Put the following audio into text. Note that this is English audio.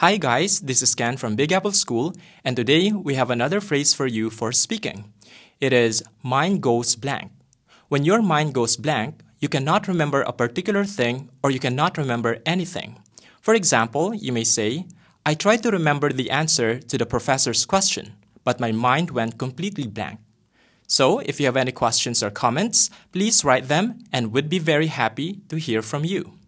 Hi guys, this is Ken from Big Apple School, and today we have another phrase for you for speaking. It is mind goes blank. When your mind goes blank, you cannot remember a particular thing or you cannot remember anything. For example, you may say, I tried to remember the answer to the professor's question, but my mind went completely blank. So, if you have any questions or comments, please write them and we'd be very happy to hear from you.